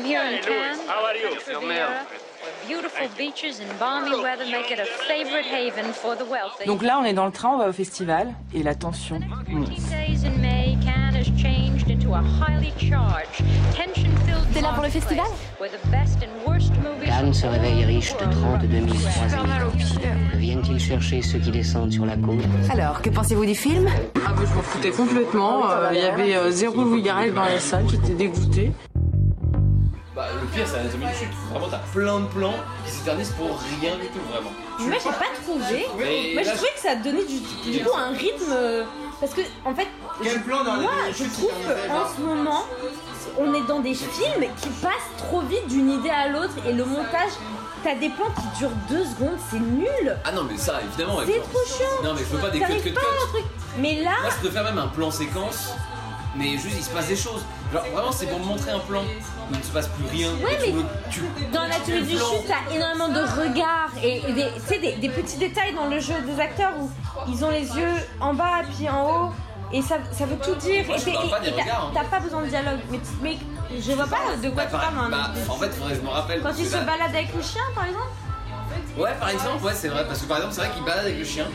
I'm here in Cannes. How are you? Riviera. Beautiful beaches and balmy weather make it a favorite haven for the wealthy. Donc là, on est dans le train, on va au festival et la tension monte. 13 days in May, Cannes has changed into a highly charged, tension-filled T'es là pour le festival? Cannes se réveille riche de 32 000 croisés. Viennent-ils chercher ceux qui descendent sur la côte? Alors, que pensez-vous du film? Ah bah je m'en foutais complètement, euh, il y avait euh, zéro Louis Garrel dans la salle, j'étais dégoûtée. Bah, le pire, c'est l'anatomie du chute. Vraiment, t'as plein de plans qui s'éternisent pour rien du tout, vraiment. Moi j'ai pas trouvé. Mais Moi j'ai là, trouvé que ça donnait du, du coup un rythme. euh, Parce que en fait, Quel plan dans moi je trouve qu'en ce moment, on est dans des films qui passent trop vite d'une idée à l'autre et le montage, t'as des plans qui durent deux secondes, c'est nul. Ah non, mais ça, évidemment. C'est trop chiant. Non, mais je veux pas des cut, T'arrives cut, pas à un cut. truc. Mais là, Moi, je préfère même un plan séquence, mais juste il se passe des choses. Genre, vraiment, c'est pour me montrer un plan il ne se passe plus rien. Ouais, et tu mais me- tu- dans la tenue du chute, t'as énormément de regards et, et des, tu sais, des, des petits détails dans le jeu des acteurs où ils ont les yeux en bas puis en haut et ça, ça veut tout dire. Moi, et et- et t'as- hein. t'as pas besoin de dialogue. Mais, je vois pas de quoi Bah, tu par- parles. bah, en fait, faudrait que je me rappelle. Quand il se balade avec le chien, par exemple? Ouais, par exemple, ouais, c'est vrai. Parce que par exemple, c'est vrai qu'il balade avec le chien.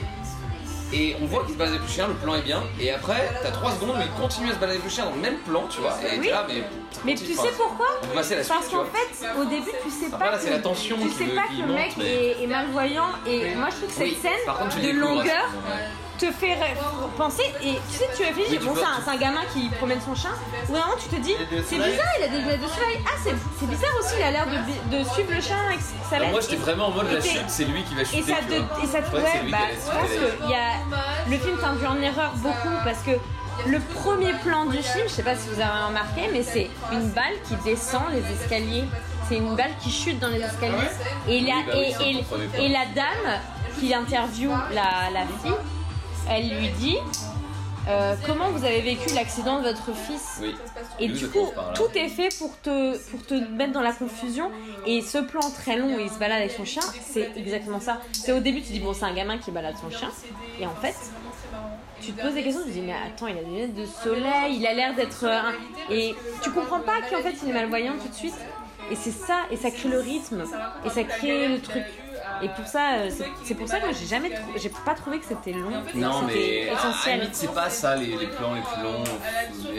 Et on voit qu'il se balade avec le chien, le plan est bien. Et après, t'as 3 secondes où il continue à se balader avec le chien dans le même plan, tu vois. Et Oui. là, mais. Mais tu sais pourquoi Bah, c'est la suite, Parce qu'en fait, au début, tu sais pas que, c'est la tension tu sais pas qui que le mec mais- est, est malvoyant. Et moi, je trouve que cette Oui, scène contre, de longueur. Te fait penser. Et tu sais, tu réfléchis. Bon, c'est un, gamin qui promène son chien. Ou vraiment, tu te dis, c'est bizarre, il a des lunettes de soleil. Ah, c'est bizarre aussi, il a l'air de, suivre le chien avec sa Alors, laisse. moi, j'étais Et- vraiment en mode et la chute, c'est lui qui va chuter. et ça te, et ça te, Ouais, bah, je pense que y a, le film t'induit en erreur beaucoup parce que le premier plan du film, je sais pas si vous avez remarqué, mais c'est une balle qui descend les escaliers. C'est une balle qui chute dans les escaliers. Et, la, bah et, et- et la dame qui interviewe la, la fille, elle lui dit euh, Comment vous avez vécu l'accident de votre fils Oui. et du coup, tout est fait pour te, pour te mettre dans la confusion. Et ce plan très long où il se balade avec son chien, c'est exactement ça. C'est au début, tu dis, bon, c'est un gamin qui balade son chien. Et en fait, tu te poses des questions, tu te dis, mais attends, il a des lunettes de soleil, il a l'air d'être. un- Et tu comprends pas qu'en fait, il est malvoyant tout de suite. Et c'est ça, et ça crée le rythme, et ça crée le truc. Et pour ça, euh, c'est- pour ça que j'ai jamais, trou- j'ai pas trouvé que c'était long. Non, mais C'était à la essentiel. limite, c'est pas ça les, les plans les plus longs.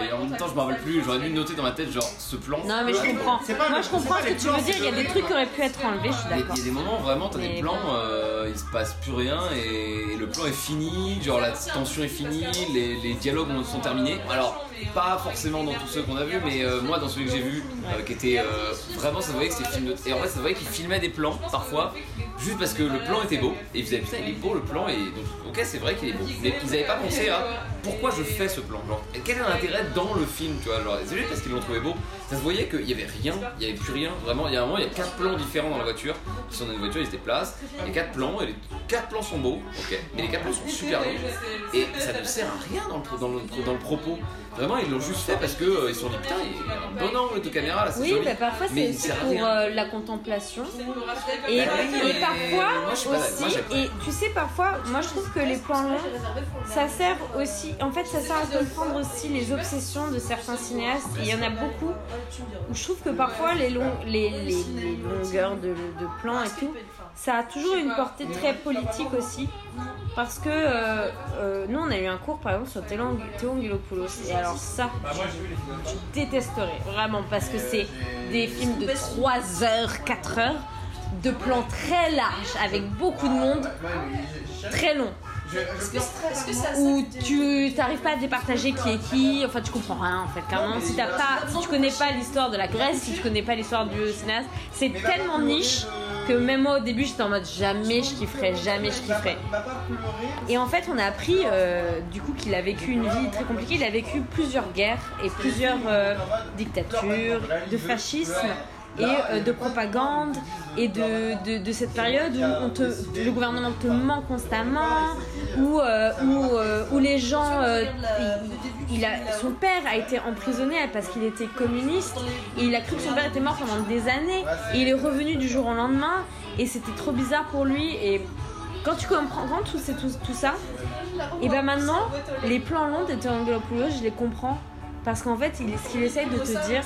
Et en même temps, je me rappelle plus, j'aurais dû noter dans ma tête, genre ce plan. Non, mais je comprends. Moi, je comprends ce que tu veux dire. Il y a des trucs qui auraient pu être enlevés, je suis Il y a- d'accord. il y a des moments vraiment, t'as des plans, euh, il se passe plus rien et, le plan est fini, genre la tension est finie, les, dialogues ont- sont terminés. Alors, pas forcément dans tous ceux qu'on a vus, mais euh, moi dans celui que j'ai vu, euh, qui était euh, vraiment, ça voyait que c'était film de. Et en fait, ça voyait qu'ils filmaient des plans parfois, juste parce que le plan était beau, et ils faisaient putain, il est beau le plan, et donc, ok, c'est vrai qu'il est beau. Mais ils avaient pas pensé à pourquoi je fais ce plan, quel est l'intérêt dans le film, tu vois, c'est juste parce qu'ils l'ont trouvé beau. Ça se voyait qu'il y avait rien, il y avait plus rien, vraiment, il y a un moment, il y a quatre plans différents dans la voiture, ils sont dans une voiture, ils se déplacent, il y a quatre plans, et les quatre plans sont beaux, ok, mais les quatre plans sont super longs, et ça ne sert à rien dans le, dans le, dans le propos. Vraiment, ils l'ont juste fait parce que euh, ils se sont dit putain, il y a un bon angle de caméra là, c'est Oui, joli. bah parfois Mais c'est il c'est sert à pour rien. euh, la contemplation. Et, et parfois moi, je suis pas- moi, aussi, j'aime. et tu sais, parfois, moi je trouve que les plans longs, ça sert aussi, en fait, ça sert à comprendre aussi les obsessions de certains cinéastes. Et il y en a beaucoup je trouve que parfois les, les, longueurs de, plans et tout, ça a toujours une portée très politique aussi. Parce que euh, euh, nous, on a eu un cours par exemple sur Théo Théo Angelopoulos. Et alors, ça, je détesterais vraiment parce que c'est des films de 3 heures, 4 heures, de plans très larges avec beaucoup de monde, très long. Où tu t'arrives pas à départager qui est qui, enfin tu comprends rien en fait. Clairement, si, t'as pas, si tu connais pas l'histoire de la Grèce, si tu connais pas l'histoire du cinéaste, c'est tellement niche que même moi au début j'étais en mode jamais je kifferais, jamais je kifferais. Et en fait, on a appris euh, du coup qu'il a vécu une vie très compliquée. Il a vécu plusieurs guerres et plusieurs euh, dictatures, de fascisme et euh, de propagande et de, de, cette période où le gouvernement te ment constamment, où, euh, euh, les gens, euh, il, a, son père a été emprisonné parce qu'il était communiste et il a cru que son père était mort pendant des années et il est revenu du jour au lendemain et c'était trop bizarre pour lui et quand tu comprends tout, tout, tout ça, et ben maintenant, les plans longs de Angelopoulos, je les comprends. Parce qu'en fait, ce qu'il essaye de te dire,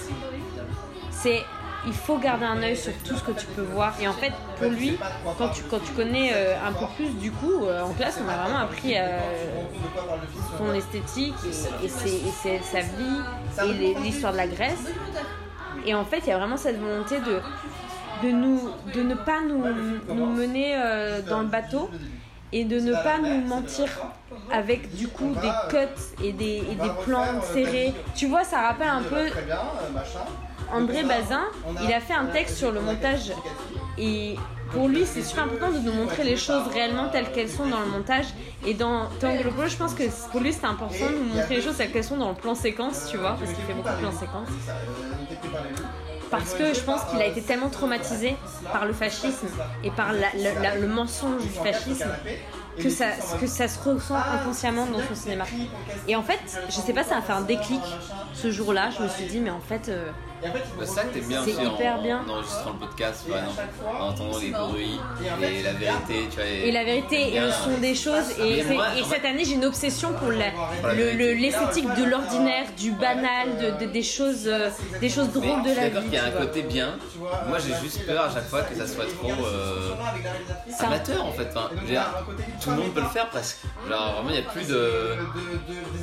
c'est il faut garder un œil sur tout ce que tu peux voir. Et en fait, pour lui, quand tu, quand tu connais euh, un peu plus, du coup, euh, en classe, on a vraiment appris euh, son esthétique et, sa vie et l'histoire de la Grèce. Et en fait, il y a vraiment cette volonté de, de, nous, de ne pas nous, nous mener euh, dans le bateau et de ne pas nous mentir avec du coup des cuts et des, et des plans serrés. Tu vois, ça rappelle un peu André Bazin, il a fait un texte sur le montage et pour lui c'est super important de nous montrer les choses réellement telles qu'elles sont dans le montage et dans Tango Pro je pense que pour lui c'était important de nous montrer les choses telles qu'elles sont dans le plan séquence tu vois parce qu'il fait beaucoup de plans séquences parce que je pense qu'il a été tellement traumatisé par le fascisme et par le mensonge du fascisme que ça, que ça se ressent inconsciemment dans son cinéma. Et en fait, je sais pas, ça a fait un déclic ce jour-là. Je me suis dit, mais en fait, euh, Bah, ça que t'aimes bien C'est aussi en, hyper bien. en enregistrant le podcast, par exemple, en entendant les bruits et la vérité, tu vois. et la vérité, et le son des choses. Et, moi, et cette année, j'ai une obsession pour la le- le- l'esthétique de l'ordinaire, du banal, de, de- des choses, euh, des choses Mais drôles de la d'accord vie. qu'il y a tu un vois. côté bien. Moi, j'ai juste peur à chaque fois que ça soit trop euh, amateur en fait. Enfin, dire, tout le monde peut le faire presque. Genre vraiment, il n'y a plus de,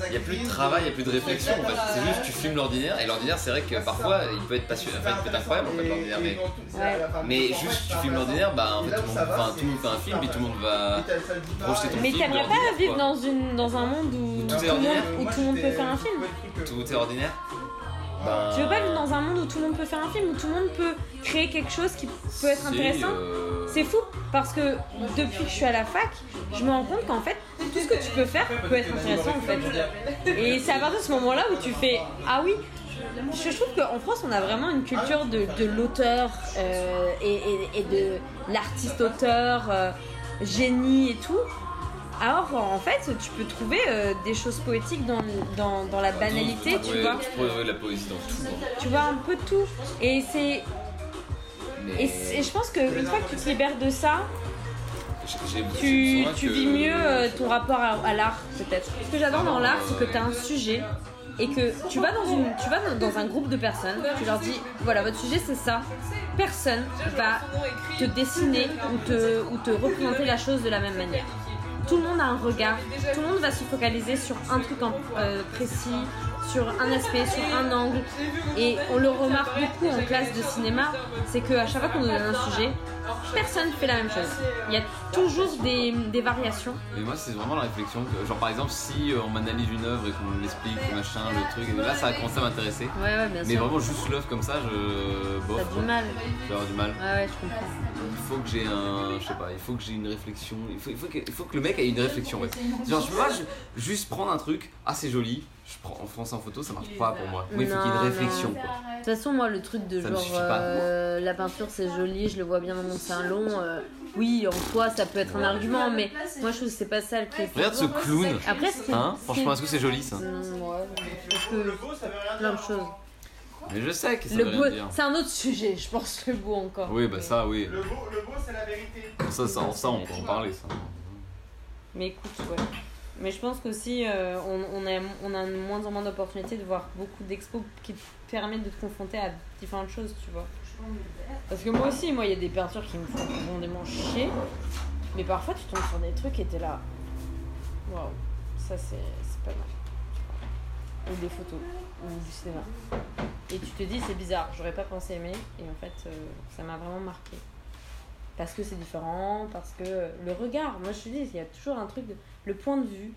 il y a plus de travail, il n'y a plus de réflexion. En fait. C'est juste tu filmes l'ordinaire et l'ordinaire, c'est vrai que parfois il peut être passionnant, enfin il peut être incroyable en fait l'ordinaire, mais Ouais. mais juste tu filmes l'ordinaire, bah en fait tout le monde, enfin, tout le monde fait un film et tout le monde va projeter ton Mais film. t'aimerais d'ordinaire, pas vivre dans, une, dans un monde où Tout le monde, ordinaire. où tout le monde peut faire un film? Tout est ordinaire. Ben, Tu veux pas vivre dans un monde où tout le monde peut faire un film, où tout le monde peut créer quelque chose qui peut être intéressant? euh, C'est fou parce que depuis que je suis à la fac, je me rends compte qu'en fait, tout ce que tu peux faire peut être intéressant en fait. Et c'est à partir de ce moment-là où tu fais Ah oui je trouve qu'en France, on a vraiment une culture de, de l'auteur euh, et, et- et de l'artiste-auteur, euh, génie et tout. Alors en fait, tu peux trouver euh, des choses poétiques dans, dans, dans la banalité, tu ouais, vois. Tu peux trouver la poésie dans tout. hein. Tu vois un peu tout. Et c'est Mais et, je pense qu'une fois que tu te libères de ça, tu, vis mieux ton rapport à, à l'art peut-être. Ce que j'adore dans l'art, c'est que tu as un sujet et que tu vas dans une tu vas dans, un groupe de personnes, tu leur dis voilà votre sujet c'est ça. Personne va te dessiner ou te, ou te représenter la chose de la même manière. Tout le monde a un regard, tout le monde va se focaliser sur un truc euh, précis, sur un aspect, sur un angle. Et on le remarque beaucoup en classe de cinéma, c'est qu'à chaque fois qu'on nous donne un sujet, personne fait la même chose. Il y a toujours des, des variations. Mais moi, c'est vraiment la réflexion. Que, genre, par exemple, si euh, on m'analyse une œuvre et qu'on l'explique, machin, le truc, et là, ça a commencé à m'intéresser. Ouais, ouais, bien Mais vraiment, juste l'œuvre comme ça, je. Bof, T'as du mal. Avoir du mal. Ouais, ouais, je comprends. Il faut que j'ai un. Je sais pas, il faut que j'ai une réflexion. Il faut, il, faut que, il faut que le mec ait une réflexion. Ouais. Genre, je peux pas juste prendre un truc, ah, c'est joli, je prends en France en photo, ça marche pas pour moi. Moi, il faut qu'il y ait une réflexion, quoi. De toute façon, moi, le truc de Ça me genre euh, la peinture c'est joli, je le vois bien dans mon salon. euh, oui, en soi, ça peut être un argument, mais moi je trouve que c'est pas ça le qui est. Regarde ce clown. Après, qui Hein Franchement, est-ce que c'est joli ça Hmm, ouais, parce que plein de choses. Mais je sais que ça Le veut beau, rien dire. c'est un autre sujet, je pense, le beau encore. Oui, bah ça, oui. Le beau, le beau c'est la vérité. Ça, ça, ça, on peut en parler, ça. Mais écoute, ouais. Mais je pense qu'aussi, euh, on, on, a, on a moins en moins d'opportunités de voir beaucoup d'expos qui te permettent de te confronter à différentes choses, tu vois. Parce que moi aussi, moi, il y a des peintures qui me font profondément chier. Mais parfois, tu tombes sur des trucs et t'es là. Waouh, ça c'est pas mal. Ou des photos, ou du cinéma. Et tu te dis, c'est bizarre, j'aurais pas pensé aimer. Et en fait, euh, ça m'a vraiment marqué. Parce que c'est différent, parce que le regard, moi je te dis, il y a toujours un truc de. Le point de vue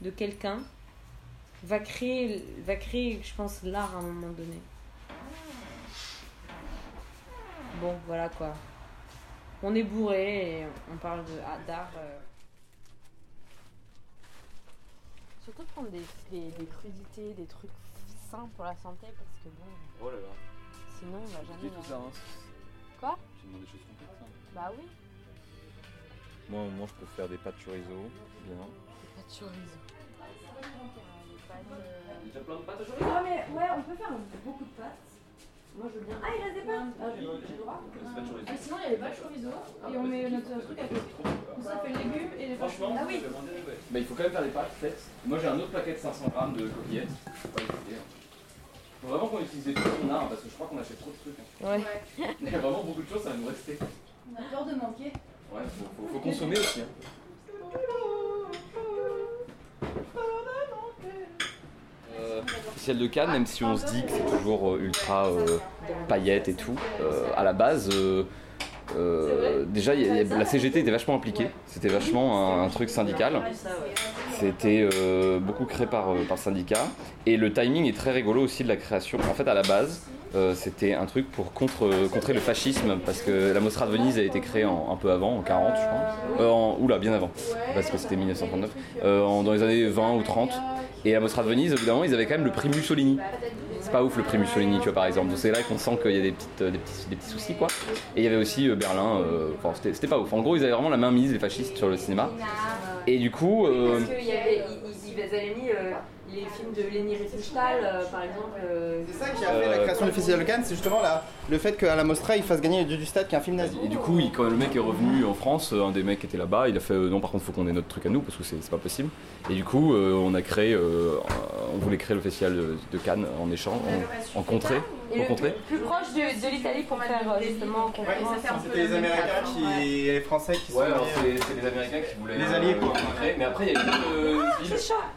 de quelqu'un va créer, va créer, je pense, l'art à un moment donné. Bon, voilà quoi. On est bourré et on parle de ah, d'art. euh. Surtout prendre des, des, des crudités, des trucs sains pour la santé parce que bon, Oh là là. sinon on va jamais. tout ça, hein. Quoi? Tu demandes des choses complexes. hein. Bah oui. Moi, moi, je peux faire des pâtes chorizo, bien. Pas de chorizo. Déjà plein de pâtes aujourd'hui Ah mais ouais, on peut faire beaucoup de pâtes. Moi je veux bien. Ah il reste des pâtes Ah j'ai le droit. Ah, sinon, il y a les pâtes chorizo et on met notre truc à côté. Comme ça, on fait légumes et les pâtes Franchement, Ah oui. bah, il faut quand même faire des pâtes faites. Moi j'ai un autre paquet de 500 grammes de coquillettes. Faut pas hésiter, hein. Faut vraiment qu'on utilise tout ce qu'on a, hein, parce que je crois qu'on achète trop de trucs. hein. Ouais. Il y a vraiment beaucoup de choses, ça va nous rester. On a peur de manquer. Ouais, faut, faut- faut consommer aussi. hein. Euh, Ciel de Cannes, même si on se dit que c'est toujours euh, ultra euh, paillettes et tout, euh, à la base, euh, euh, déjà y a- y a- la CGT était vachement impliquée, c'était vachement un, un truc syndical, c'était euh, beaucoup créé par, euh, par syndicat, et le timing est très rigolo aussi de la création. En fait, à la base, euh, c'était un truc pour contre, contrer le fascisme, parce que la Mostra de Venise a été créée en- un peu avant, en 40 je crois, Euh, en, oula, bien avant, parce que c'était 1939, euh, en- dans les années 20 ou 30. Et la Mostra de Venise, évidemment, ils avaient quand même le prix Mussolini. C'est pas ouf le prix Mussolini, tu vois, par exemple. Donc c'est là qu'on sent qu'il y a des, petites, des, petits, des petits soucis, quoi. Et il y avait aussi Berlin, enfin, c'était pas ouf. En gros, ils avaient vraiment la main mise, les fascistes, sur le cinéma. Et du coup. euh, Parce qu'il y avait, ils, ils avaient mis les films de Leni Riefenstahl, euh, par exemple. euh, C'est ça qui a fait la création du Festival de Cannes, c'est justement la- le fait qu'à la Mostra il fasse gagner le Dieu du Stade qui est un film nazi. Et du coup, il- quand le mec est revenu en France, euh, un des mecs qui était là-bas, il a fait euh, non, par contre, faut qu'on ait notre truc à nous parce que c'est pas possible. Et du coup, euh, on a créé, euh, on voulait créer le festival de, de Cannes en échange, en, en contrée, le plus proche de, de l'Italie pour faire euh, justement Ouais, c'était les Américains qui, et les Français qui sont. Ouais, c'est les Américains qui voulaient Les alliés, quoi. euh. Mais après, il y avait.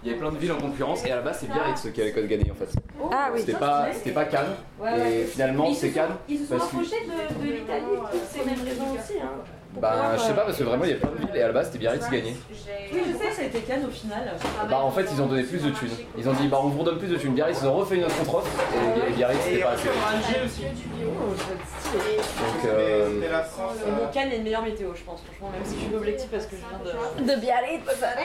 Il y avait plein de villes en concurrence et à la base, c'est Biarritz qui avait gagné en fait. Ah oui. C'était pas, c'était pas Cannes. Ouais, ouais. Et finalement, Ils se c'est sont- Cannes. Ils se sont parce que- rapprochés de, de l'Italie pour ces mêmes raisons aussi. Hein. Bah, je sais pas parce que vraiment, il y a plein de villes et à la base, c'était Biarritz qui gagnait. Oui, je sais, ça a été Cannes au final. Bah en fait ils ont donné plus de thunes. Ils ont dit bah on vous redonne plus de thunes. Biarritz ils ont refait une autre contre-offre et, Biarritz c'était pas assez. Donc euh. Et Cannes est une meilleure météo, je pense, franchement, même si je suis objectif parce que je viens de. De Biarritz.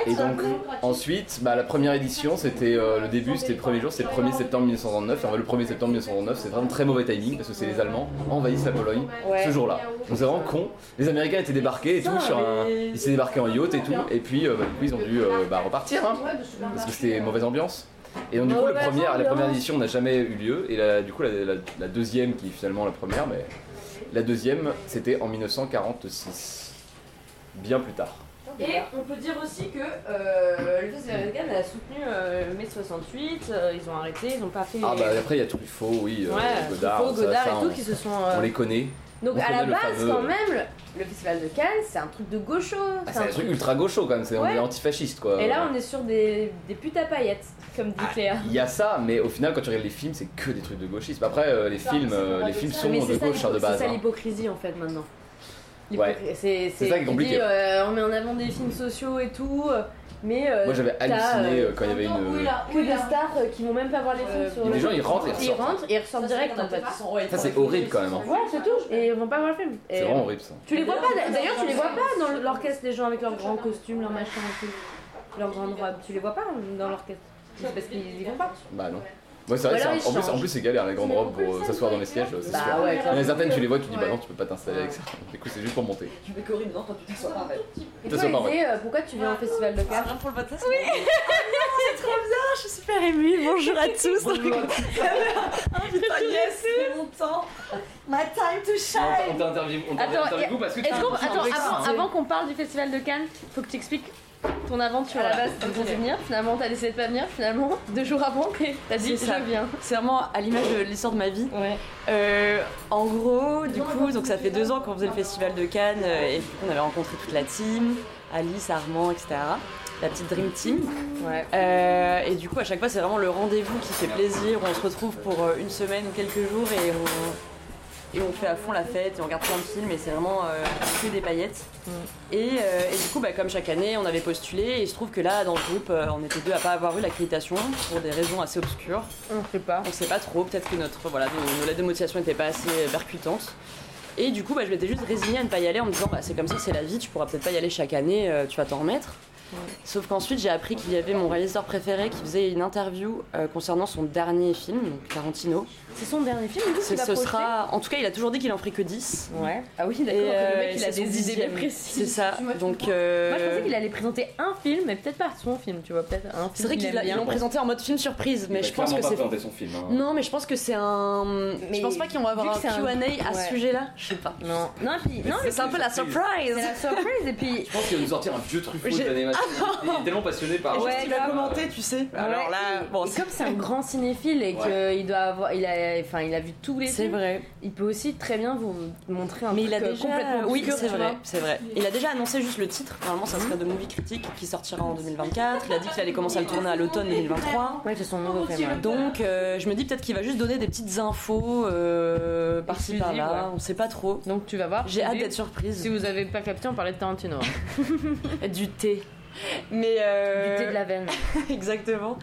et donc ensuite bah, la première édition c'était euh, le début c'était le premier jour c'était le 1er septembre 1939 et en fait, le 1er septembre 1939 c'est vraiment très mauvais timing parce que c'est les Allemands envahissent la Pologne Ouais. ce jour-là. Donc c'est vraiment con. Les Américains étaient débarqués et tout sur un ils s'étaient débarqués en yacht et tout et puis euh, bah, du coup ils ont dû euh, bah, repartir hein, parce que c'était mauvaise ambiance. Et donc du coup le Mauvaise premier, la première édition n'a jamais eu lieu et la- du coup la, la- la deuxième qui est finalement la première mais la deuxième c'était en 1946 bien plus tard. Et on peut dire aussi que euh, le Festival de Cannes a soutenu euh, mai 68, euh, ils ont arrêté, ils n'ont pas fait. Ah bah après il y a Truffaut oui euh, ouais, Godard, Truffaut, ça, Godard ça, et on, tout qui se sont. euh, on les connaît. Donc on à la base, fameux- quand même, le, Festival de Cannes, c'est un truc de gaucho. Ah, c'est un truc ultra gaucho quand même, c'est on Ouais. est antifasciste quoi. Et là, on est sur des, des putes à paillettes, comme dit Cléa. Il y a ça, mais au final, quand tu regardes les films, c'est que des trucs de gauchisme. Après, euh, les films, euh, les films sont Mais de gauche hein, de base. C'est ça hein. l'hypocrisie en fait maintenant. Ouais. C'est C'est ça qui est compliqué. dis, euh, on met en avant des films sociaux et tout, mais. euh, Moi, j'avais halluciné euh, quand il y avait une. que des stars qui vont même pas voir les films sur il y a le des gens, ils rentrent et Ils ressortent. rentrent et ils ressortent direct en fait. Ça, c'est horrible quand même. hein. Ouais, c'est tout. Et ils vont pas voir le film. C'est vraiment horrible ça. Tu les vois pas, d'ailleurs, tu les vois pas dans l'orchestre, les gens avec leurs grands costumes, leurs machins et tout. Leurs grandes robes. Tu les vois pas dans l'orchestre. C'est parce qu'ils y vont pas. Bah non. Ouais, c'est vrai, en, plus, en plus, c'est galère, les grandes robes pour euh, s'asseoir dans les sièges, c'est Bah sûr. ouais, Il y en a certaines, tu les vois, tu dis bah non, tu peux pas t'installer avec ça. Du coup, c'est juste pour monter. Je mets Corinne, non, toi tu t'assois pas. Izzy, euh, pourquoi tu viens au festival de Cannes pour le podcast Oui C'est trop bien, je suis super émue. Bonjour à tous. Bonjour Ah putain, yes, c'est mon temps. My time to On shine. on t'a Attends, interviewé parce que tu attends, hein. avant qu'on parle du festival de Cannes, faut que tu expliques ton aventure. À la base, t'as censé venir, finalement t'as décidé de pas venir, finalement, deux jours avant, et t'as dit ça. je viens. C'est vraiment à l'image de l'histoire de ma vie. Ouais. Euh, en gros, du coup, donc ça fait deux ans qu'on faisait le festival de Cannes euh, et du coup, on avait rencontré toute la team, Alice, Armand, etc. La petite Dream Team. Ouais. Euh, et du coup, à chaque fois, c'est vraiment le rendez-vous qui fait plaisir. On se retrouve pour une semaine ou quelques jours et on, et on fait à fond la fête et on regarde plein de films et c'est vraiment euh, que des paillettes. Et, euh, et du coup, bah, comme chaque année, on avait postulé et il se trouve que là, dans le groupe, euh, on était deux à pas avoir eu l'accréditation pour des raisons assez obscures. On sait pas. On sait pas trop, peut-être que notre voilà, nos, lettres de motivation n'étaient pas assez percutantes. Et du coup, bah, je m'étais juste résignée à ne pas y aller en me disant bah, c'est comme ça, c'est la vie, tu pourras peut-être pas y aller chaque année, tu vas t'en remettre. Sauf qu'ensuite, j'ai appris qu'il y avait mon réalisateur préféré qui faisait une interview euh, concernant son dernier film, donc Tarantino. C'est son dernier film, du va ce sera, en tout cas, il a toujours dit qu'il en ferait que 10. Ouais. Ah oui, d'accord. euh, le mec, il a des idées bien précises. C'est ça. Donc, euh, Moi, je pensais qu'il allait présenter un film, mais peut-être pas son film, tu vois, peut-être un film. C'est vrai qu'il qu'ils bien. l'ont présenté en mode film surprise, mais Il je pense que c'est. présenté son film. hein. Non, mais je pense que c'est un. Mais je pense pas qu'ils vont avoir un QA à Ouais. ce sujet-là. Je sais pas. Non, non, et puis, non, C'est un peu la surprise. c'est la surprise, et puis. Je pense qu'il va nous sortir un vieux des années il est tellement passionné par. Ouais, tu l'as commenté, tu sais. Alors là, bon, Et comme c'est un grand cinéphile et qu'il doit avoir, il a, enfin, il a vu tous les C'est vrai. il peut aussi très bien vous montrer un Mais truc il a euh, déjà. complètement Oui, c'est vrai, c'est vrai. Il a déjà annoncé juste le titre. Normalement, ça serait de Movie Critique qui sortira en 2024. Il a dit qu'il allait commencer à le tourner à l'automne 2023. Ouais, c'est son nouveau film. Donc, euh, je me dis peut-être qu'il va juste donner des petites infos euh, par-ci par-là. ouais. On sait pas trop. Donc tu vas voir. J'ai hâte d'être surprise. Si vous avez pas capté, on parlait de Tarantino. hein. Du thé. Mais euh, Du thé de la veine. Exactement.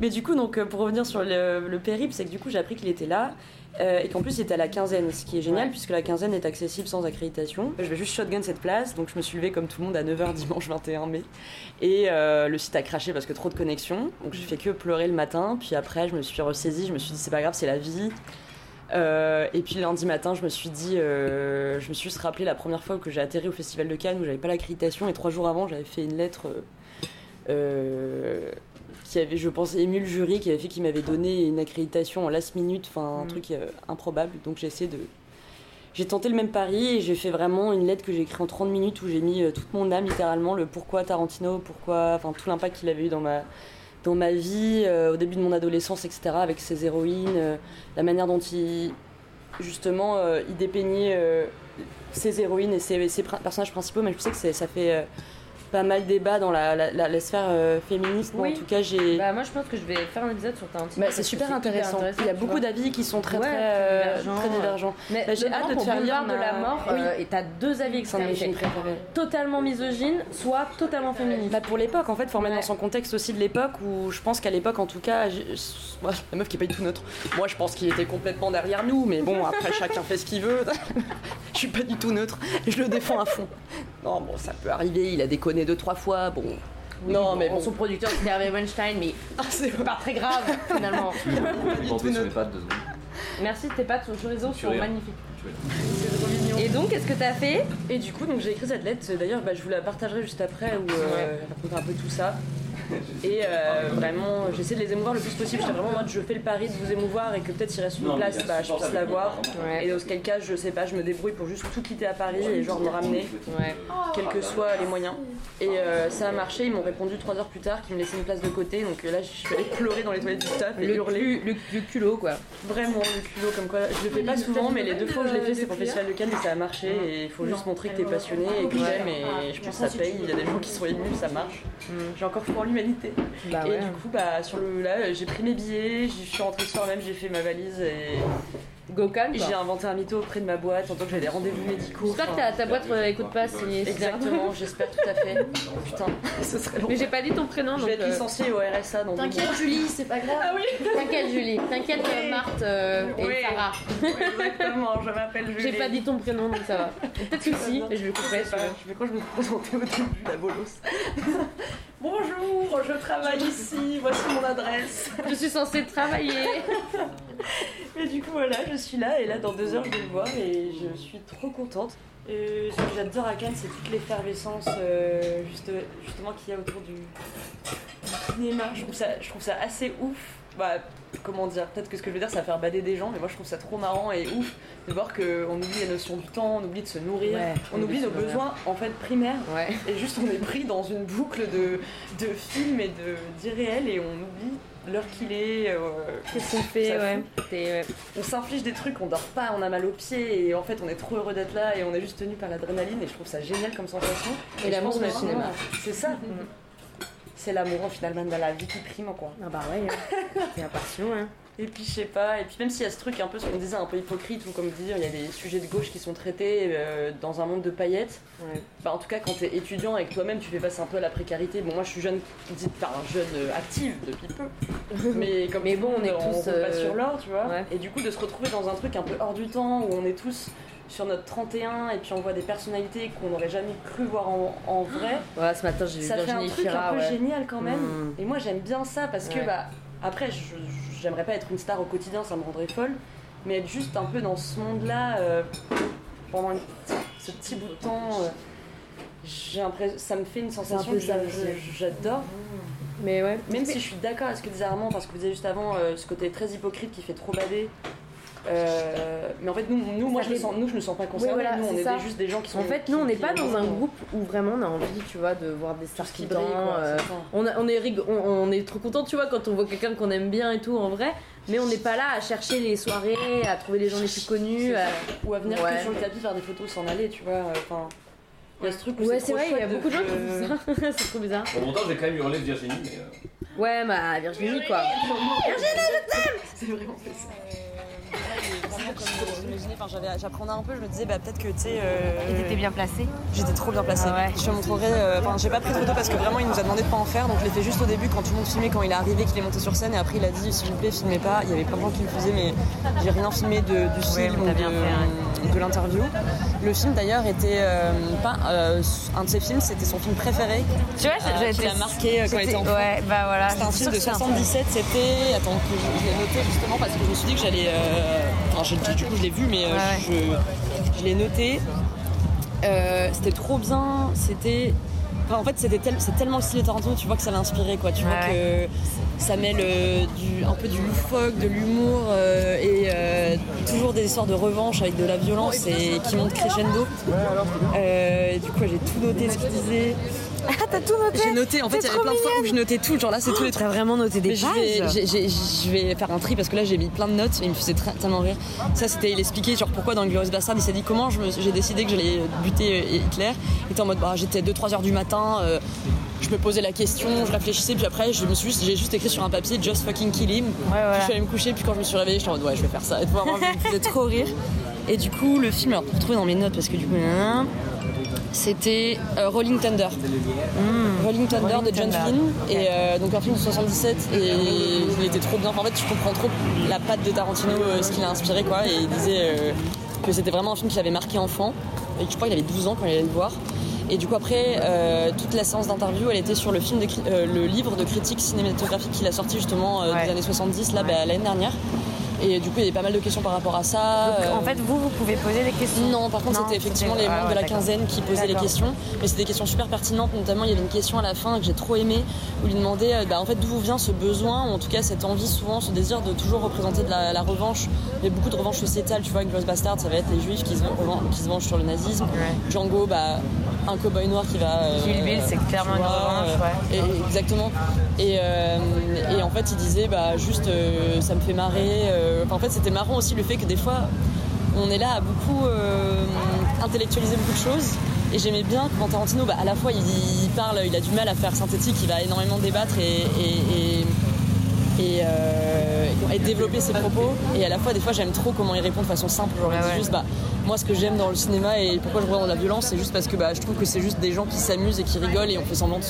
Mais du coup, donc, euh, pour revenir sur le, le périple, c'est que du coup, j'ai appris qu'il était là. euh, et qu'en plus, il était à la quinzaine, ce qui est génial puisque la quinzaine est accessible sans accréditation. Je vais juste shotgun cette place, donc je me suis levée comme tout le monde à 9h dimanche 21 mai. Et euh, le site a craché parce que trop de connexions. Donc j'ai fait que pleurer le matin. Puis après, je me suis ressaisie, je me suis dit, c'est pas grave, c'est la vie. Euh, et puis lundi matin, je me suis dit, euh, je me suis juste rappelé la première fois que j'ai atterri au Festival de Cannes où j'avais pas l'accréditation et trois jours avant, j'avais fait une lettre euh, qui avait, je pense, ému le jury, qui avait fait qu'il m'avait donné une accréditation en last minute, enfin un Mm. truc improbable. Donc j'ai essayé de. J'ai tenté le même pari et j'ai fait vraiment une lettre que j'ai écrite en 30 minutes où j'ai mis toute mon âme littéralement, le pourquoi Tarantino, pourquoi, enfin tout l'impact qu'il avait eu dans ma, dans ma vie, euh, au début de mon adolescence, etc., avec ses héroïnes, euh, la manière dont il, justement, euh, dépeignait ses héroïnes et ses, ses personnages principaux, mais je sais que ça fait pas mal débat dans la, la, la- la sphère euh, féministe. Oui. en tout cas, j'ai. Bah moi je pense que je vais faire un épisode sur Tarantino. Bah, c'est que super intéressant. Il y a beaucoup d'avis qui sont très Ouais, très, euh, divergents. très divergents. Mais Bah, j'ai hâte de te faire lire de la mort Oui. euh, et t'as deux avis préférés. Totalement misogyne, soit totalement féministe. Bah pour l'époque, en fait, faut remettre Ouais. dans son contexte aussi de l'époque où je pense qu'à l'époque, en tout cas, la meuf qui est pas du tout neutre. Moi, je pense qu'il était complètement derrière nous, mais bon, après, chacun fait ce qu'il veut. je suis pas du tout neutre, je le défends à fond. Non, bon, ça peut arriver, il a déconné deux, trois fois, bon. non, mais bon. Son producteur c'était Hervé Weinstein, mais Ah, c'est pas très grave finalement. Planté sur les pattes deux secondes. Merci, tes pattes sur chorizo sont magnifiques. Et donc, qu'est-ce que t'as fait? Et du coup, donc j'ai écrit cette lettre. D'ailleurs, bah, je vous la partagerai juste après où euh, je raconte un peu tout ça. Et euh, vraiment, j'essaie de les émouvoir le plus possible. J'étais vraiment en mode, je fais le pari de vous émouvoir et que peut-être il reste une place, bah, je puisse avec la lui, voir. vraiment. Ouais. Et dans quel cas, je sais pas, je me débrouille pour juste tout quitter à Paris et genre me ramener, Ouais. quels que soient les moyens. Et euh, ça a marché. Ils m'ont répondu trois heures plus tard qu'ils me laissaient une place de côté. Donc euh, là, je suis allée pleurer dans les toilettes du staff et Le, hurler. cul- le, le culot quoi. Vraiment le culot comme quoi je le fais pas souvent mais les deux fois où je l'ai fait c'est pour le festival de Cannes et ça a marché et il faut juste montrer que t'es passionné et que t'aimes et je pense que ça paye, il y a des gens qui sont émus, ça marche. J'ai encore foi en l'humanité. Bah et ouais. du coup bah sur le là j'ai pris mes billets, je suis rentrée ce soir même, j'ai fait ma valise et Gokan j'ai inventé un mytho auprès de ma boîte en tant que j'avais des rendez-vous médicaux. J'espère que ta, ta boîte euh, écoute pas si Exactement, j'espère tout à fait. Putain, ce serait long. Mais j'ai pas dit ton prénom Je donc. vais être euh, licenciée au RSA. T'inquiète Julie, c'est pas grave. Ah oui T'inquiète Julie, t'inquiète euh, Marthe euh, et Oui. Sarah. Exactement, je m'appelle Julie. J'ai pas dit ton prénom donc ça va. Peut-être que si, je sais pas, je vais quand je me présenter au début, la bolos. Bonjour, je travaille ici, voici mon adresse. Je suis censée travailler. Et du coup, voilà, je suis là et là, dans deux heures, je vais le voir et je suis trop contente. Euh, ce que j'adore à Cannes, c'est toute l'effervescence euh, juste, justement qu'il y a autour du, du cinéma. Je trouve, ça, je trouve ça assez ouf. Bah, comment dire Peut-être que ce que je veux dire, ça va faire bader des gens, mais moi je trouve ça trop marrant et ouf de voir qu'on oublie la notion du temps, on oublie de se nourrir, Ouais, on oublie nos besoins en fait primaires. Ouais. Et juste on est pris dans une boucle de, de films et de d'irréels et on oublie l'heure qu'il est. euh, Qu'est-ce qu'on fait ouais. ouais. On s'inflige des trucs, on dort pas, on a mal aux pieds et en fait on est trop heureux d'être là et on est juste tenu par l'adrénaline et je trouve ça génial comme sensation. Et je l'amour du cinéma. C'est ça. C'est l'amour finalement de la vie qui prime quoi. Ah bah ouais, hein. c'est la passion hein. Et puis je sais pas, et puis même s'il y a ce truc un peu ce qu'on disait un peu hypocrite ou comme dire il y a des sujets de gauche qui sont traités euh, dans un monde de paillettes. Ouais. Bah en tout cas quand t'es étudiant que toi-même tu fais face un peu à la précarité. Bon moi je suis jeune, dite un jeune euh, active depuis peu. Mais comme bon, on est tous, roule pas euh, sur l'or, tu vois. ouais. Et du coup de se retrouver dans un truc un peu hors du temps où on est tous sur notre 31 et puis on voit des personnalités qu'on n'aurait jamais cru voir en, en vrai. Voilà, ce matin j'ai vu Ça fait un truc Fira. un peu ouais. génial quand même. Mm. Et moi j'aime bien ça parce que Ouais. bah après j'aimerais pas être une star au quotidien, ça me rendrait folle, mais être juste un peu dans ce monde-là euh, pendant une ce petit bout de temps, euh, j'ai ça me fait une sensation que j'adore. Mais ouais. Même si je suis d'accord avec ce que disait Armand, parce que vous disiez juste avant euh, ce côté très hypocrite qui fait trop bader. Euh, mais en fait, nous, nous moi, je me sens, nous, je me sens pas concernée. voilà, nous, on c'est est des- juste des gens qui sont. En fait, nous, on n'est pas dans un groupe où vraiment on a envie, tu vois, de voir des stars qui brillent, euh, on, est rig- on, on est trop content, tu vois, quand on voit quelqu'un qu'on aime bien et tout en vrai. Mais on n'est pas là à chercher les soirées, à trouver les gens les plus connus. à- Ou à venir Ouais. que sur le tapis faire des photos sans aller, tu vois. euh, Enfin, il y a ce truc où Ouais, c'est vrai, il y a beaucoup de gens qui font ça. c'est trop bizarre. Pour mon temps, j'ai quand même hurlé Virginie, mais. Ouais, bah Virginie quoi. Virginie, je t'aime C'est vraiment ça. hanging. Comme enfin, j'apprenais un peu, je me disais bah, peut-être que tu sais. euh, Et t'étais bien placée J'étais trop bien placée. Ah ouais. Je te montrerai. euh, Enfin, j'ai pas pris de photo parce que vraiment il nous a demandé de pas en faire, donc je l'ai fait juste au début quand tout le monde filmait, quand il est arrivé, qu'il est monté sur scène, et après il a dit s'il vous plaît filmez pas. Il y avait plein de gens qui me faisaient, mais j'ai rien filmé de, du film ou de, de l'interview. Le film d'ailleurs était euh, pas un de ses films, c'était son film préféré. Tu vois, j'ai qu'il a marqué quand il était enfant. Ouais, bah voilà. C'était un film de sûre que c'est un 77, c'était. Attends, que je, je l'ai noté justement parce que je me suis dit que j'allais. euh, Je- du coup, je l'ai vu, mais euh, Ouais, je, je l'ai noté. Euh, c'était trop bien, c'était. Enfin, en fait, c'était tel- c'est tellement le style Tarantino, tu vois que ça l'a inspiré, quoi. Tu vois que ça mêle euh, du, un peu du loufoque, de l'humour euh, et euh, toujours des histoires de revanche avec de la violence et qui monte crescendo. Du coup, j'ai tout noté ce qu'il disait. Ah, t'as tout noté J'ai noté, en fait, il y avait plein de fois où je notais tout, genre là, c'est tous les trucs. T'as vraiment noté des je vais, pages je faire un tri parce que là j'ai mis plein de notes et il me faisait très- tellement rire. Ça c'était, il expliquait genre pourquoi dans Glorious Bastard il s'est dit comment je me- j'ai décidé que j'allais buter euh, Hitler. Il était en mode bah j'étais 2-3 heures du matin, euh, je me posais la question, je réfléchissais puis après je me suis juste, j'ai juste écrit sur un papier just fucking kill him. Puis je suis allée me coucher puis quand je me suis réveillée j'étais en mode ouais je vais faire ça. Et vraiment ça me faisait trop rire. Et du coup le film, alors pour retrouver dans mes notes parce que du coup c'était euh, Rolling Thunder. Rolling Thunder de John Flynn. Et euh, donc un film de 77 et il était trop bien. Enfin, en fait, tu comprends trop la patte de Tarantino, euh, ce qu'il a inspiré quoi. Et il disait que c'était vraiment un film qui l'avait marqué enfant. Et je crois qu'il avait 12 ans quand il allait le voir. Et du coup après, toute la séance d'interview, elle était sur le film, de cri- le livre de critique cinématographique qu'il a sorti justement euh, des années 70 là, bah, l'année dernière. Et du coup, il y avait pas mal de questions par rapport à ça. Donc, Euh, en fait, vous, vous pouvez poser des questions non, par contre, c'était effectivement les ah membres ouais, de la d'accord. quinzaine qui posaient les questions. Mais c'était des questions super pertinentes, notamment il y avait une question à la fin que j'ai trop aimée, où il demandait euh, bah, en fait, d'où vient ce besoin, ou en tout cas cette envie, souvent, ce désir de toujours représenter de la, la revanche. Il y a beaucoup de revanche sociétale, tu vois, avec Glorious Bastard, ça va être les juifs qui se, qui se vengent sur le nazisme. Django, bah, un cowboy noir qui va. euh, Kill Bill, c'est clairement une revanche, euh, ouais. et- exactement. Et, euh, et en fait, il disait, bah, juste, euh, ça me fait marrer. euh, en fait, c'était marrant aussi le fait que des fois, on est là à beaucoup euh, intellectualiser beaucoup de choses. Et j'aimais bien quand Tarantino, bah, à la fois, il, il parle, il a du mal à faire synthétique, il va énormément débattre et, et- et- et, euh, et développer ses propos. Et à la fois, des fois, j'aime trop comment il répond de façon simple. Genre, il dit juste, bah, moi, ce que j'aime dans le cinéma et pourquoi je regarde de la violence, c'est juste parce que bah, je trouve que c'est juste des gens qui s'amusent et qui rigolent et on fait semblant de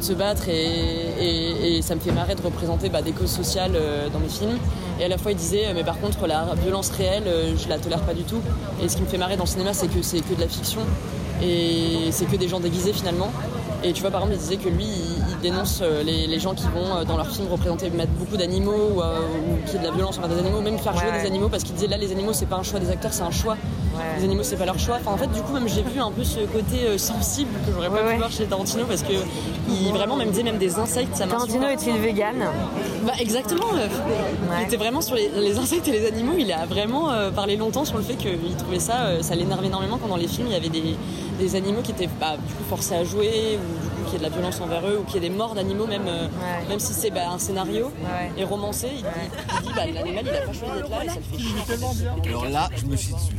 se, battre. Et, ça me fait marrer de représenter bah, des causes sociales euh, dans mes films. Et à la fois, il disait, euh, mais par contre, la violence réelle, euh, je la tolère pas du tout. Et ce qui me fait marrer dans le cinéma, c'est que c'est que de la fiction et c'est que des gens déguisés finalement. Et tu vois, par exemple, il disait que lui, il dénonce euh, les, les gens qui vont euh, dans leurs films représenter, mettre beaucoup d'animaux ou, euh, ou y ait de la violence envers des animaux, même faire jouer Ouais, des animaux, parce qu'il disait là, les animaux, c'est pas un choix des acteurs, c'est un choix. Les animaux, c'est pas leur choix. Enfin, en fait, du coup, même j'ai vu un peu ce côté sensible que j'aurais pas pu voir chez Tarantino, parce que il vraiment même disait même des insectes, ça Tarantino est-il vegan? Bah exactement. Il était vraiment sur les, les insectes et les animaux. Il a vraiment parlé longtemps sur le fait qu'il trouvait ça, ça l'énervait énormément quand dans les films il y avait des, des animaux qui étaient bah, du coup forcés à jouer ou qu'il y ait de la violence envers eux ou qu'il y ait des morts d'animaux même, euh, même si c'est bah, un scénario et romancé. Il, il- il dit bah, l'animal il a pas choisi d'être là et ça le fait chier. Alors là, je me chie dessus.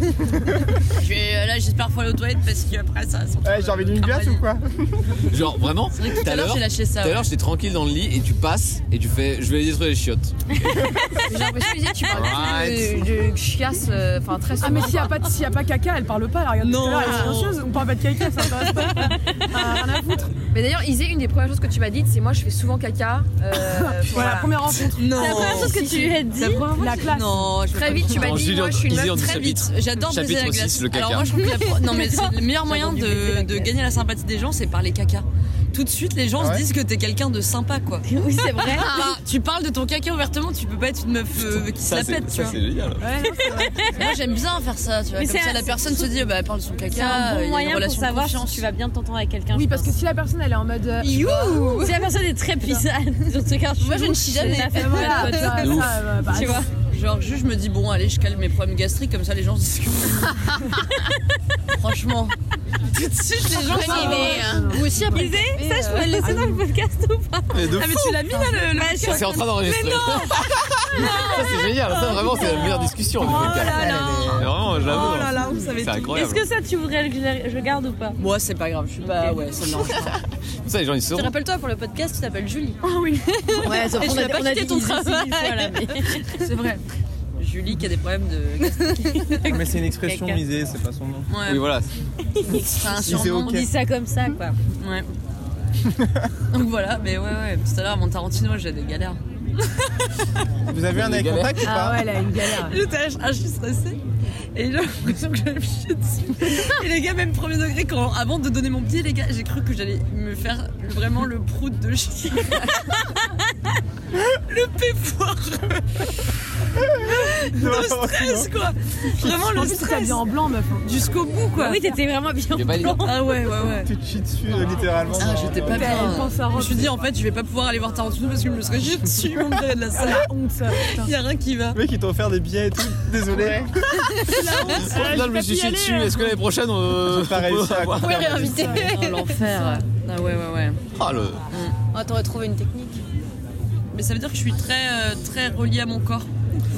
Je vais, euh, là j'espère faut aller aux toilettes parce qu'après ça. Ouais, j'ai envie d'une glace ou quoi Genre vraiment, vrai que tout à l'heure, j'ai lâché ça, Tout à ouais. l'heure, j'étais tranquille dans le lit et tu passes et tu fais je vais aller détruire les chiottes. J'ai l'impression que tu parles Right. de, de chiasse, euh, enfin très Ah, mais s'il n'y a, pas de- s'il y a pas caca, elle parle pas. là, Regarde, Non. elle est silencieuse. On parle pas de caca, ça intéresse pas. Ah, rien à foutre. Mais d'ailleurs, Isée, une des premières choses que tu m'as dites, c'est moi je fais souvent caca. euh, Voilà, première rencontre. Non. C'est la première chose que tu lui as dit. La classe. Non, je Très vite, tu m'as dit, moi je suis une meuf très vite. chapitre. J'adore baiser la glace. 6, le caca. Alors moi je trouve que la pro- non mais c'est le meilleur moyen de, de gagner la sympathie des gens, c'est par les caca. Tout de suite, les gens Ah ouais se disent que t'es quelqu'un de sympa quoi. Oui, c'est vrai. Enfin, tu parles de ton caca ouvertement, tu peux pas être une meuf euh, qui se la pète, tu ça, vois. génial. Ouais, non. Moi j'aime bien faire ça, tu vois. Mais Comme ça, un- la personne se dit, bah elle parle de son caca. C'est un il y a bon une moyen pour relation de savoir si tu vas bien t'entendre avec quelqu'un. Oui, parce que si la personne elle est en mode. euh, Youhou Si la personne est très pisane, sur ce cas, Moi, je ne chie jamais. tu vois, bah, Tu vois. Genre, juste, je me dis, bon, allez, je calme mes problèmes gastriques, comme ça les gens se disent que- Franchement. Tout de suite, les gens sont- hein. Vous aussi, après. Isée, ça, je peux le laisser dans le podcast ou pas Mais de Ah, mais fou. tu l'as mis là, le. le Bah, C'est en train d'enregistrer. Mais non Ça c'est génial, ça vraiment c'est la meilleure discussion du podcast. là là. Mais Vraiment, j'avoue. Oh là là, vous savez C'est tout. incroyable. Est-ce que ça, tu voudrais que je le- garde ou pas Moi, c'est pas grave, je suis pas. Ouais, ça me dérange pas. Ça les gens ils Tu sauront. rappelles-toi pour le podcast, tu t'appelles Julie. Ah oui Ouais, qu'on je a, on a ton travail. C'est vrai. Julie qui a des problèmes de. Mais c'est une expression misée, c'est pas son nom. Ouais. Oui voilà. C'est un surnom. On dit ça comme ça, quoi. Ouais. Donc voilà, mais ouais, ouais. Tout à l'heure, à mon Tarantino, j'ai des galères. Vous avez un galères. contact ou Ah pas ouais, elle a une galère. Là, ah, je suis stressée. Et j'ai l'impression que j'allais me chier dessus. Et les gars, même premier degré, quand, avant de donner mon pied, les gars, j'ai cru que j'allais me faire vraiment le prout de chien. le péfoire. Le stress, quoi. Vraiment le stress. en blanc, meuf. Jusqu'au bout, quoi. Oui, t'étais vraiment bien. Pas dit. Ah ouais, ouais, ouais. Tu te chies dessus euh, littéralement. Ah, j'étais pas bien. Je me suis dit, en fait, je vais pas pouvoir aller voir Tarantino parce que je me serais chié dessus, me virer de la salle. honte, ça. Il y a rien qui va. Mec ils t'ont offert des billets et tout. Désolé. Là je me suis chié dessus. Est-ce que l'année prochaine on on va- Ouais, réinvité. Oh, l'enfer. Ah ouais, ouais, ouais. Ah le. Oh, t'aurais trouvé une technique. Mais ça veut dire que je suis très, euh, très reliée à mon corps.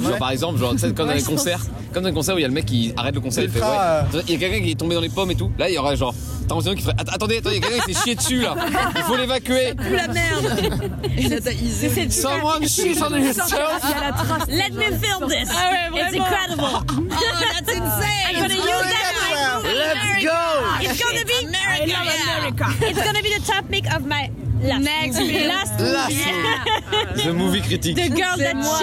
Genre par exemple, genre comme dans Ouais, les concerts, comme dans les concerts où il y a le mec qui arrête le concert, il fait ouais. Il y a quelqu'un qui est tombé dans les pommes et tout. Là il y aura genre Tarantino qui ferait Att- attendez, attendez, il y a quelqu'un qui s'est chié dessus là. Il faut l'évacuer. Plus la merde t'as Isée. Someone shit on himself. Let me film this. Ah ouais, It's incredible. Oh, that's insane I'm gonna use that. Let's go. It's gonna be America. It's gonna be the topic of my last Next movie. last Last movie. The movie critique. The girl that moi.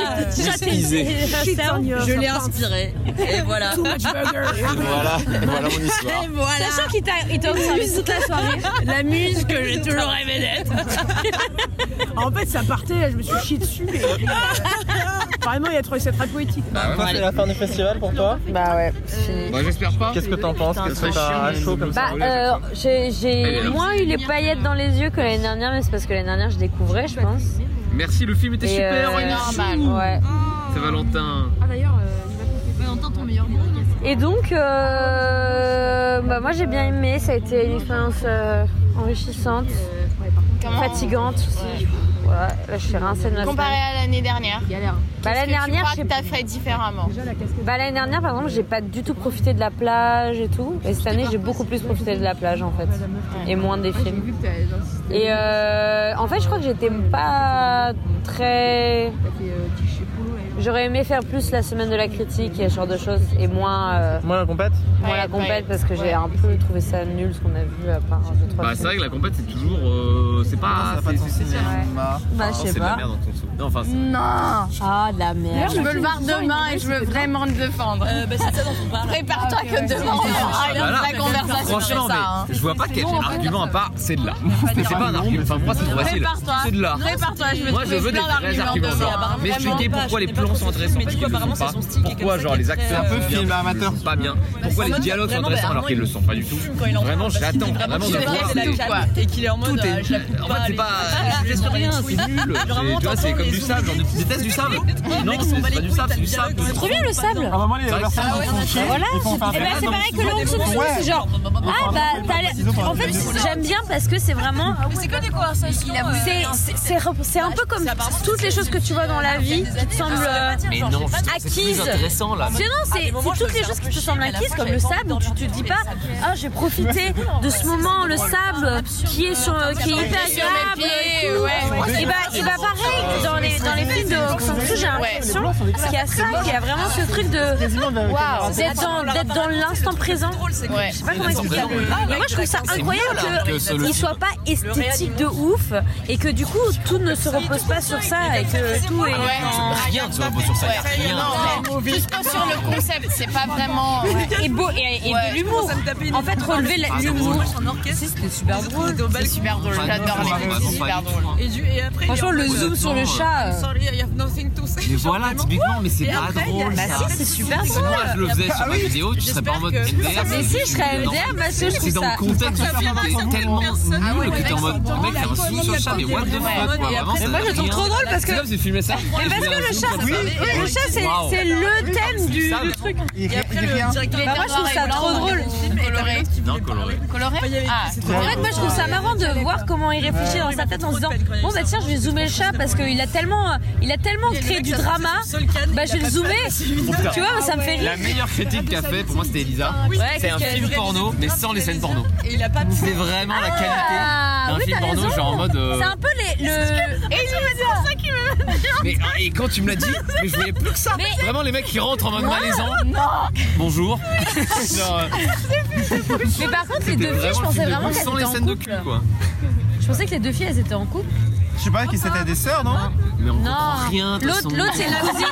Je l'ai inspiré. Et voilà. Et voilà, et voilà mon histoire. Et voilà. Sachant qu'il t'a il t'a observé toute la soirée. La muse que j'ai toujours rêvé d'être. En fait, ça partait, je me suis chié dessus. Et, apparemment, il a trouvé ça très poétique. Toi, c'est la fin du festival pour toi Bah ouais. Bah, j'espère pas. Qu'est-ce que t'en penses Qu'est-ce que t'as à chaud comme ça Bah, euh, j'ai moins eu les paillettes dans les yeux que l'année dernière, mais c'est parce que l'année dernière je découvrais, je pense. Merci, le film était Et, super. euh, ouais. normal. Ouais. C'est Valentin. Ah d'ailleurs, euh, Valentin, ton meilleur dédicace. Et donc, euh, bah, moi j'ai bien aimé, ça a été une expérience euh, enrichissante, fatigante aussi. Voilà, là je suis rincée de ma Comparé semaine. à l'année dernière. Bah, l'année dernière, je t'as fait différemment. Bah, l'année dernière, par exemple, j'ai pas du tout profité de la plage et tout. Et cette année, j'ai beaucoup plus profité de la plage en fait. Et moins des films. Et euh, en fait, je crois que j'étais pas très. J'aurais aimé faire plus la semaine de la critique et ce genre de choses. Et moins. euh, Moins la compète moins la compète parce que j'ai un peu trouvé ça nul ce qu'on a vu à part deux, trois Bah, c'est vrai que la compète, c'est toujours. euh, c'est pas. c'est- Bah, je c'est sais de la pas. merde dans ton sou. Non, enfin, c'est- Non Ah, de la merde. Je veux le voir demain et je veux vraiment le défendre. Euh, bah, c'est ça dont on parle. Prépare-toi que demain on vraie conversation sur Franchement, ça. mais hein. je vois pas quel argument à part c'est de là. Mais c'est pas un argument. Enfin, pour moi, c'est trop facile. Prépare-toi. C'est de là. Prépare-toi, je vais Moi, je veux des vrais arguments. vraiment pas, pourquoi je les plans sont intéressants, film, mais du coup, apparemment, c'est son style Pourquoi, comme ça, genre, les acteurs Un peu euh, film bien, amateur. pas bien. Pourquoi les dialogues sont Vraiment, intéressants bah, alors qu'ils le sont pas du tout. Vraiment, j'attends vraiment de voir. Et qu'il est en mode. Euh, En fait, c'est pas. Je laisse rien, C'est nul. C'est- Vraiment, Tu vois, c'est comme du sable. J'en ai- déteste du sable. Non, c'est pas du sable, c'est du le sable. C'est trop bien le sable. À un moment, les C'est chier. Voilà. Eh ben, c'est pareil que le Hong Sung-soo, c'est genre. Ah bah, t'as l'air- en fait, j'aime bien parce que c'est vraiment. C'est que des conversations. C'est- c'est- C'est c'est un peu comme toutes les choses que tu vois dans la vie qui te semblent euh, Mais non, trouve que c'est plus intéressant là. C'est non, toutes les choses qui te semblent acquises, comme le sable, où tu te dis pas, ah, j'ai profité de ce moment, le sable qui est sur, qui est hyper agréable. et bah, pareil, dans les, dans les films de Sang-soo, j'ai l'impression qu'il y a ça, qu'il y a vraiment ce truc de d'être dans, d'être dans l'instant présent. Je sais pas comment expliquer. Mais moi, je trouve ça incroyable qu'il soit pas esthétique de ouf et que du coup, tout ne se repose pas sur ça et que tout est. Rien sur ça. y a rien. Non, mais juste pas sur le concept, c'est pas vraiment. Et beau et, et Ouais. de l'humour. En fait, relever la- l'humour. C'était super drôle. C'est super drôle, j'adore les super drôle. Et, du, et après, Franchement, le zoom sur le chat. euh, Sorry, I have nothing to say. Mais voilà, typiquement, mais c'est pas drôle. bah si, c'est super Si drôle. moi je le faisais sur ma vidéo, tu serais pas en mode MDR. Mais si, je serais MDR parce que je C'est dans le contexte tellement Ah nul que t'es en mode le mec fait un zoom sur le chat, mais what the fuck quoi, vraiment Mais ça moi, je trouve trop drôle parce que- C'est ça. Mais parce que le chat, Oui, oui. Le chat, c'est le thème du, Ça, du mais- truc. Il, Et après, il le directeur Bah, moi, je trouve ça trop drôle. Coloré. Non, coloré. Coloré Ah, En fait, moi, je trouve ça marrant de voir comment il réfléchit dans sa tête en se disant Bon, bah tiens, je vais zoomer le chat parce qu'il a tellement, il a tellement créé du drama. Bah, je vais le zoomer. Tu vois, ça me fait La rire. meilleure critique qu'a fait pour moi c'était Elisa. Ouais, c'est un film porno mais sans les scènes porno. Et il a pas C'est vraiment la qualité Ah, d'un oui, film porno genre en mode. euh, C'est un peu les, c'est ça me Mais ah, et quand tu me l'as dit, mais je voyais plus que ça. Mais- Vraiment les mecs qui rentrent en mode malaisant. Non. Bonjour. Genre, euh, Mais par contre, les deux filles, je pensais vraiment qu'elles étaient en scènes de couple. cul quoi. Je pensais que les deux filles, elles étaient en couple. Je sais pas qui c'était des sœurs, non Mais on Non. comprend rien. de toute L'autre, façon. l'autre, c'est la cousine.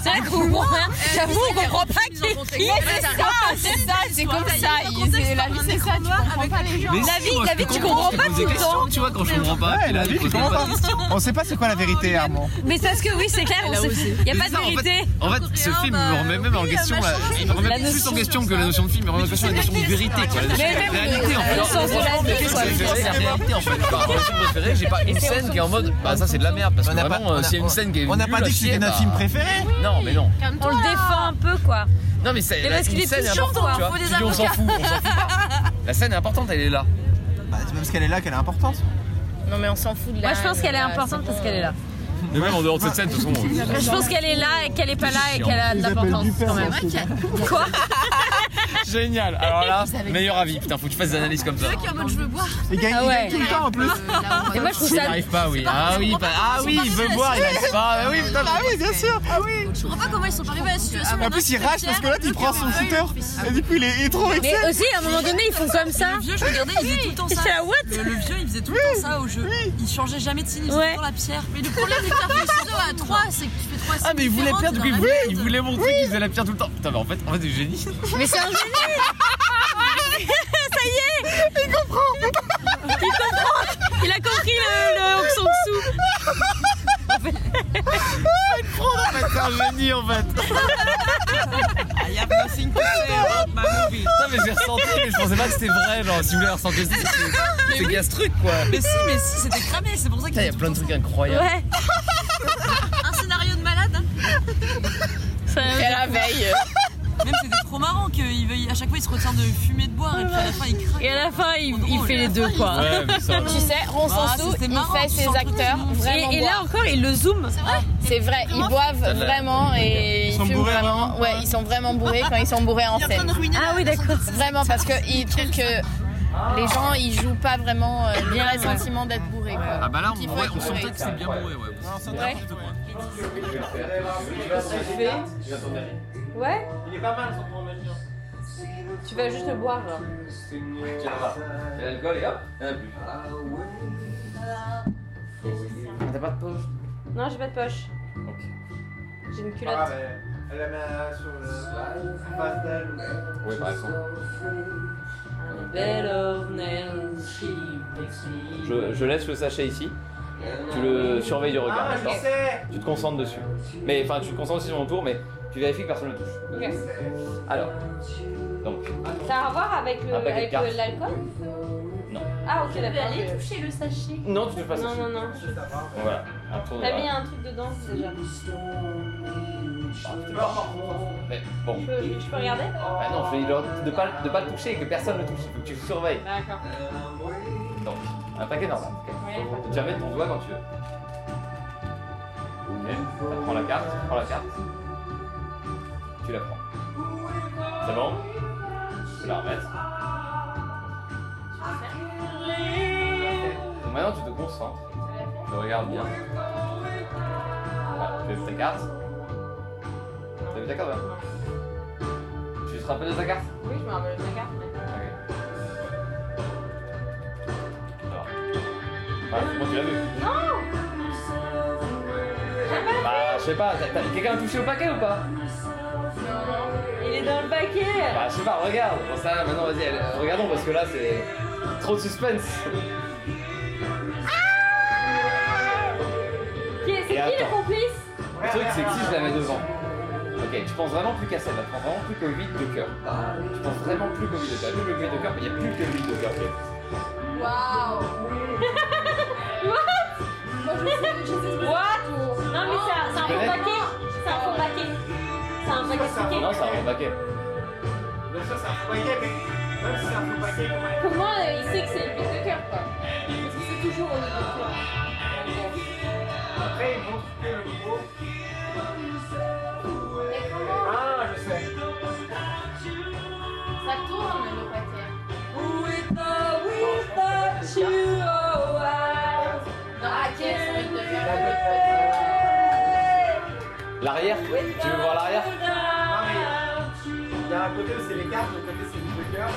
C'est vrai qu'on comprend rien. J'avoue, on comprend pas qui est qui. c'est ça, c'est ça, c'est comme ça. il- c'est- La vie, c'est ça, tu comprends pas les gens. Mais La si, vie- moi, la je vie, tu comprends je pas pose tout des le questions, temps. Tu vois quand je comprends pas. Ouais, la là, vie, je tu pose comprends pas pas. de questions. On sait pas c'est quoi la vérité, Armand. Mais c'est parce que oui, c'est clair, il n'y a pas de ça, en fait- vérité. En fait, ce film me remet même en question. Il me remet La plus en notion- question que la notion de film, il me remet en question la notion de vérité. quoi, La notion Mais de même réalité en fait. sens de la vie, quoi. réalité en fait. Bah, Dans le film préféré, j'ai pas une scène qui est en mode bah ça c'est de la merde parce que On n'a pas- vraiment euh, on a- s'il y a une scène qui est On n'a pas dit que c'était notre bah, film préféré. Non, mais non. On le défend un peu, quoi. Non, mais c'est parce qu'il est scène est touchant, importante, quoi. tu vois. Faut des on s'en fout, on s'en fout pas. La scène est importante, elle est là. Bah, c'est parce qu'elle est là qu'elle est importante. Non, mais on s'en fout de la. Moi, je pense qu'elle est importante parce qu'elle est là. Mais même en dehors de cette scène, de toute façon. Je pense qu'elle est là et qu'elle est pas là et qu'elle a de l'importance quand même. Quoi? Génial. Alors là, meilleur avis. Putain, faut que tu fasses des analyses comme ça. qui est en mode je veux boire. Il gagne, Ah il ouais. tout le temps en plus. Et moi, je trouve Il ça. n'arrive pas, oui. Ah oui, pas- ah oui, il veut boire, il n'arrive pas. Ah oui, putain, Ah oui, bien sûr. Ah oui. Je comprends pas comment ils sont arrivés à la situation. En plus, il rage parce que là, il prend son shooter. Et du coup, il est, il trop vexé. Mais aussi, à un moment donné, ils font comme ça. Le vieux, je regardais, il faisait tout le temps ça. Le, le vieux, il faisait tout le temps ça au jeu. Il changeait jamais de signe, il faisait la pierre. Mais le problème de faire des ciseaux à 3, c'est que tu fais 3 signes. Ah mais il voulait perdre, du coup il voulait, il voulait montrer qu'il faisait la pierre tout le temps. Putain mais en fait, en fait c'est génie. Mais c'est un génie Ça y est Il comprend Il comprend Il a compris le, le Hong En fait c'est un génie en fait. I have nothing to say about my movie. Non mais j'ai ressenti, mais je pensais pas que c'était vrai. Genre si vous voulez ressentir ça, c'est c'est gaz truc quoi. Mais si, mais si, c'était cramé, c'est pour ça qu'il Putain, il y a plein de trucs incroyables. Ouais Un scénario de malade. hein. Ça- Et à la veille. Même c'était trop marrant qu'il veuille, à chaque fois il se retient de fumer de boire et puis à la fin il craque. Et à la fin, il, il fait les deux, quoi. Ouais mais ça. Tu sais, Ron Ah, Sansou, il marrant, fait ses acteurs vraiment Et, et là encore, il le zoome. C'est vrai, ils boivent T'as de la- vraiment et ils sont fument bourrés, vraiment. vraiment Ouais, ils sont vraiment bourrés quand ils sont bourrés en scène. Ah oui, d'accord. Vraiment, parce qu'ils trouvent que les gens ils jouent pas vraiment euh, le vrai sentiment d'être bourré. Quoi. Ah bah là, on, ouais, on sentait que c'était bien bourré, ouais. Ouais. Ouais Il est pas mal son plan magie. Tu vas juste le boire, là. Et l'alcool et hop, il y en a plus. T'as pas de poche Non, j'ai pas de poche. J'ai une culotte. Elle la met sur le face d'elle. Oui par exemple. Je, je laisse le sachet ici. Tu le surveilles du regard, Ah, je d'accord sais. Tu te concentres dessus. Mais enfin, tu te concentres aussi sur mon tour, mais tu vérifies que personne ne le touche. Ok. Alors, donc, Ça a à voir avec le- Un paquet de avec cartes. le- l'alcool? Non. Ah, ok, d'accord. Aller toucher le sachet? Non, tu touches pas ça. Non, non, non. Voilà, un tour de T'as mis bras. un truc dedans déjà. Mais bon. Je peux, regarder Bah non, je te dis de pas, de pas le toucher et que personne ne le touche. Il faut que tu le surveilles. D'accord. Donc, un paquet normal. Ouais. Tu vas mettre ton doigt quand tu veux. Ok, prends la carte, prends la carte. Tu la prends. C'est bon? Tu peux la remettre. Donc maintenant tu te concentres. Tu regardes bien. Voilà, tu vu ta carte. T'as vu ta carte là Tu te rappelles de ta carte Oui, je me rappelle de la carte. Alors. Voilà, c'est bon, tu l'as vu. Non Bah, je sais pas, quelqu'un a touché au paquet ou pas Il est dans le paquet Bah, je sais pas, regarde. Bon, ça, maintenant, vas-y, regardons parce que là, c'est trop de suspense. Qui est- C'est qui le complice Le truc, c'est que si je la mets devant, ok, tu penses vraiment plus qu'à ça, là, tu penses vraiment plus qu'au vide de cœur. Tu penses vraiment plus qu'au vide de cœur. Plus le vide de cœur, mais il n'y a plus que le vide de cœur. Waouh. What? Non, mais c'est un, c'est connais paquet C'est un stické. Non, c'est un bon paquet. Bien sûr, c'est un faux paquet, mais même si c'est un faux paquet, quand même. Comment euh, il sait que c'est le but de cœur, quoi Parce que c'est toujours au but de cœur. L'arrière Tu veux voir l'arrière Non, mais il y a un côté où c'est les cartes, l'autre côté c'est le deux cœurs.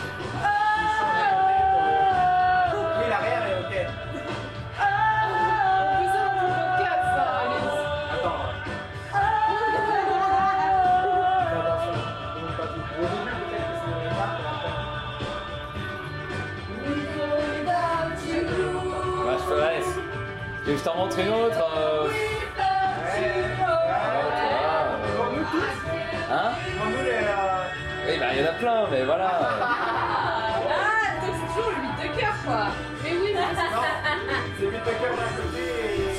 Oui, l'arrière est ok. Attends. Fais attention. Donc, pas tout. Au début, peut-être que c'est dans les cartes, et après. Ouais, je te laisse. Tu veux que je t'en montre une autre Oui, bah il y en a plein, mais voilà. Ah, donc c'est toujours le but de cœur, quoi. Mais oui, mais C'est vite de cœur d'un côté et.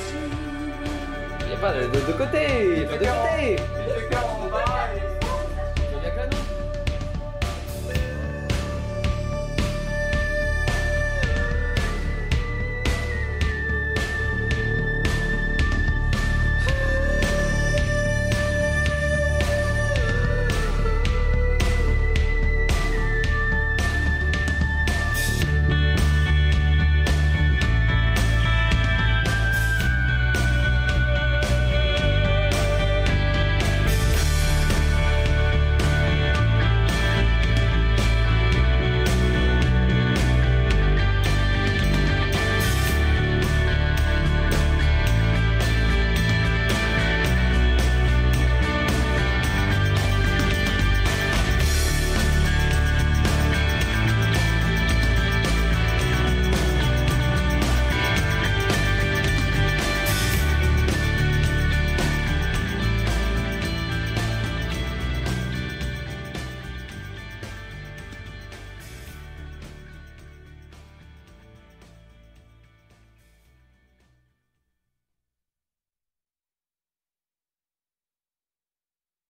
Il n'y a pas de, de, de côté. Il y a pas de côté. Vite de cœur en bas et.